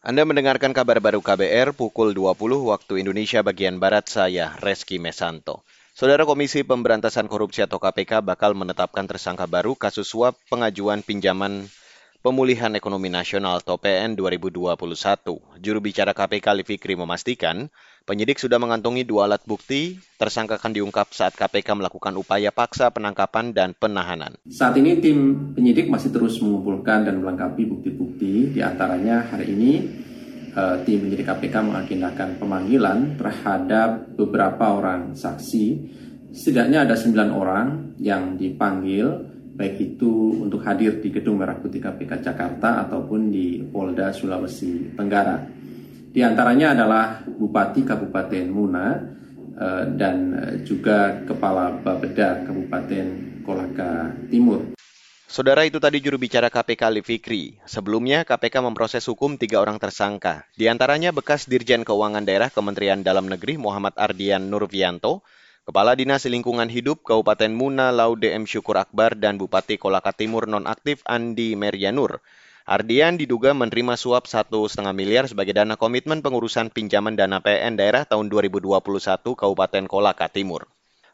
Anda mendengarkan kabar baru KBR pukul 20 waktu Indonesia bagian Barat saya, Reski Mesanto. Saudara Komisi Pemberantasan Korupsi atau KPK bakal menetapkan tersangka baru kasus suap pengajuan pinjaman Pemulihan Ekonomi Nasional atau PN 2021. Juru bicara KPK Livikri memastikan, penyidik sudah mengantongi dua alat bukti, tersangka akan diungkap saat KPK melakukan upaya paksa penangkapan dan penahanan. Saat ini tim penyidik masih terus mengumpulkan dan melengkapi bukti-bukti, di antaranya hari ini eh, tim penyidik KPK mengagendakan pemanggilan terhadap beberapa orang saksi. Setidaknya ada sembilan orang yang dipanggil baik itu untuk hadir di Gedung Merah Putih KPK Jakarta ataupun di Polda Sulawesi Tenggara. Di antaranya adalah Bupati Kabupaten Muna eh, dan juga Kepala Bapeda Kabupaten Kolaka Timur. Saudara itu tadi juru bicara KPK Ali Fikri. Sebelumnya KPK memproses hukum tiga orang tersangka. Di antaranya bekas Dirjen Keuangan Daerah Kementerian Dalam Negeri Muhammad Ardian Nurvianto, Kepala Dinas Lingkungan Hidup Kabupaten Muna Laude M. Syukur Akbar dan Bupati Kolaka Timur nonaktif Andi Merianur. Ardian diduga menerima suap 1,5 miliar sebagai dana komitmen pengurusan pinjaman dana PN daerah tahun 2021 Kabupaten Kolaka Timur.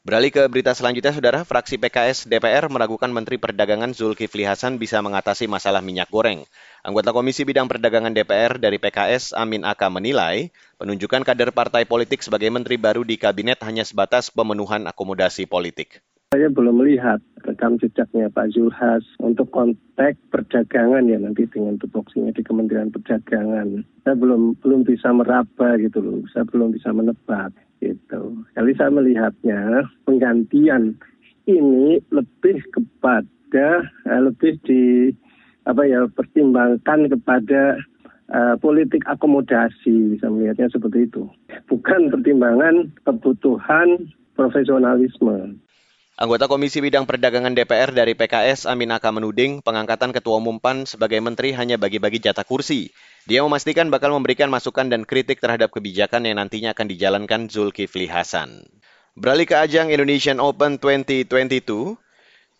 Beralih ke berita selanjutnya, Saudara, fraksi PKS DPR meragukan Menteri Perdagangan Zulkifli Hasan bisa mengatasi masalah minyak goreng. Anggota Komisi Bidang Perdagangan DPR dari PKS, Amin Aka menilai, penunjukan kader partai politik sebagai menteri baru di kabinet hanya sebatas pemenuhan akomodasi politik. Saya belum melihat rekam jejaknya Pak Zulhas untuk konteks perdagangan ya nanti dengan tupoksinya di Kementerian Perdagangan. Saya belum belum bisa meraba gitu loh, saya belum bisa menebak gitu. Kali saya melihatnya penggantian ini lebih kepada uh, lebih di apa ya pertimbangkan kepada uh, politik akomodasi bisa melihatnya seperti itu. Bukan pertimbangan kebutuhan profesionalisme. Anggota Komisi Bidang Perdagangan DPR dari PKS Aminaka menuding pengangkatan Ketua Umum PAN sebagai menteri hanya bagi-bagi jatah kursi. Dia memastikan bakal memberikan masukan dan kritik terhadap kebijakan yang nantinya akan dijalankan Zulkifli Hasan. Beralih ke ajang Indonesian Open 2022,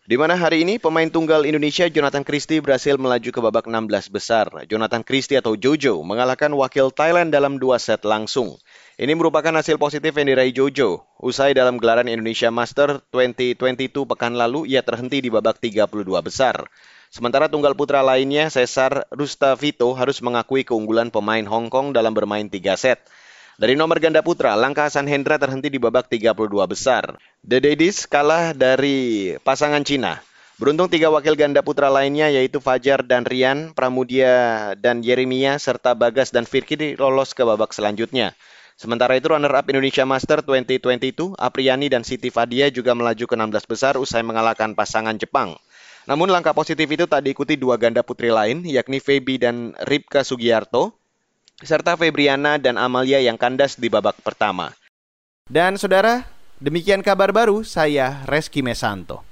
di mana hari ini pemain tunggal Indonesia Jonathan Christie berhasil melaju ke babak 16 besar. Jonathan Christie atau Jojo mengalahkan wakil Thailand dalam dua set langsung. Ini merupakan hasil positif yang diraih Jojo. Usai dalam gelaran Indonesia Master 2022 pekan lalu, ia terhenti di babak 32 besar. Sementara tunggal putra lainnya, Cesar Rustavito harus mengakui keunggulan pemain Hong Kong dalam bermain tiga set. Dari nomor ganda putra, Langkah Hasan Hendra terhenti di babak 32 besar. The Daddies kalah dari pasangan Cina. Beruntung tiga wakil ganda putra lainnya yaitu Fajar dan Rian, Pramudia dan Yeremia, serta Bagas dan Firki lolos ke babak selanjutnya. Sementara itu runner-up Indonesia Master 2022, Apriani dan Siti Fadia juga melaju ke 16 besar usai mengalahkan pasangan Jepang. Namun langkah positif itu tak diikuti dua ganda putri lain, yakni Feby dan Ripka Sugiarto, serta Febriana dan Amalia yang kandas di babak pertama. Dan saudara, demikian kabar baru saya Reski Mesanto.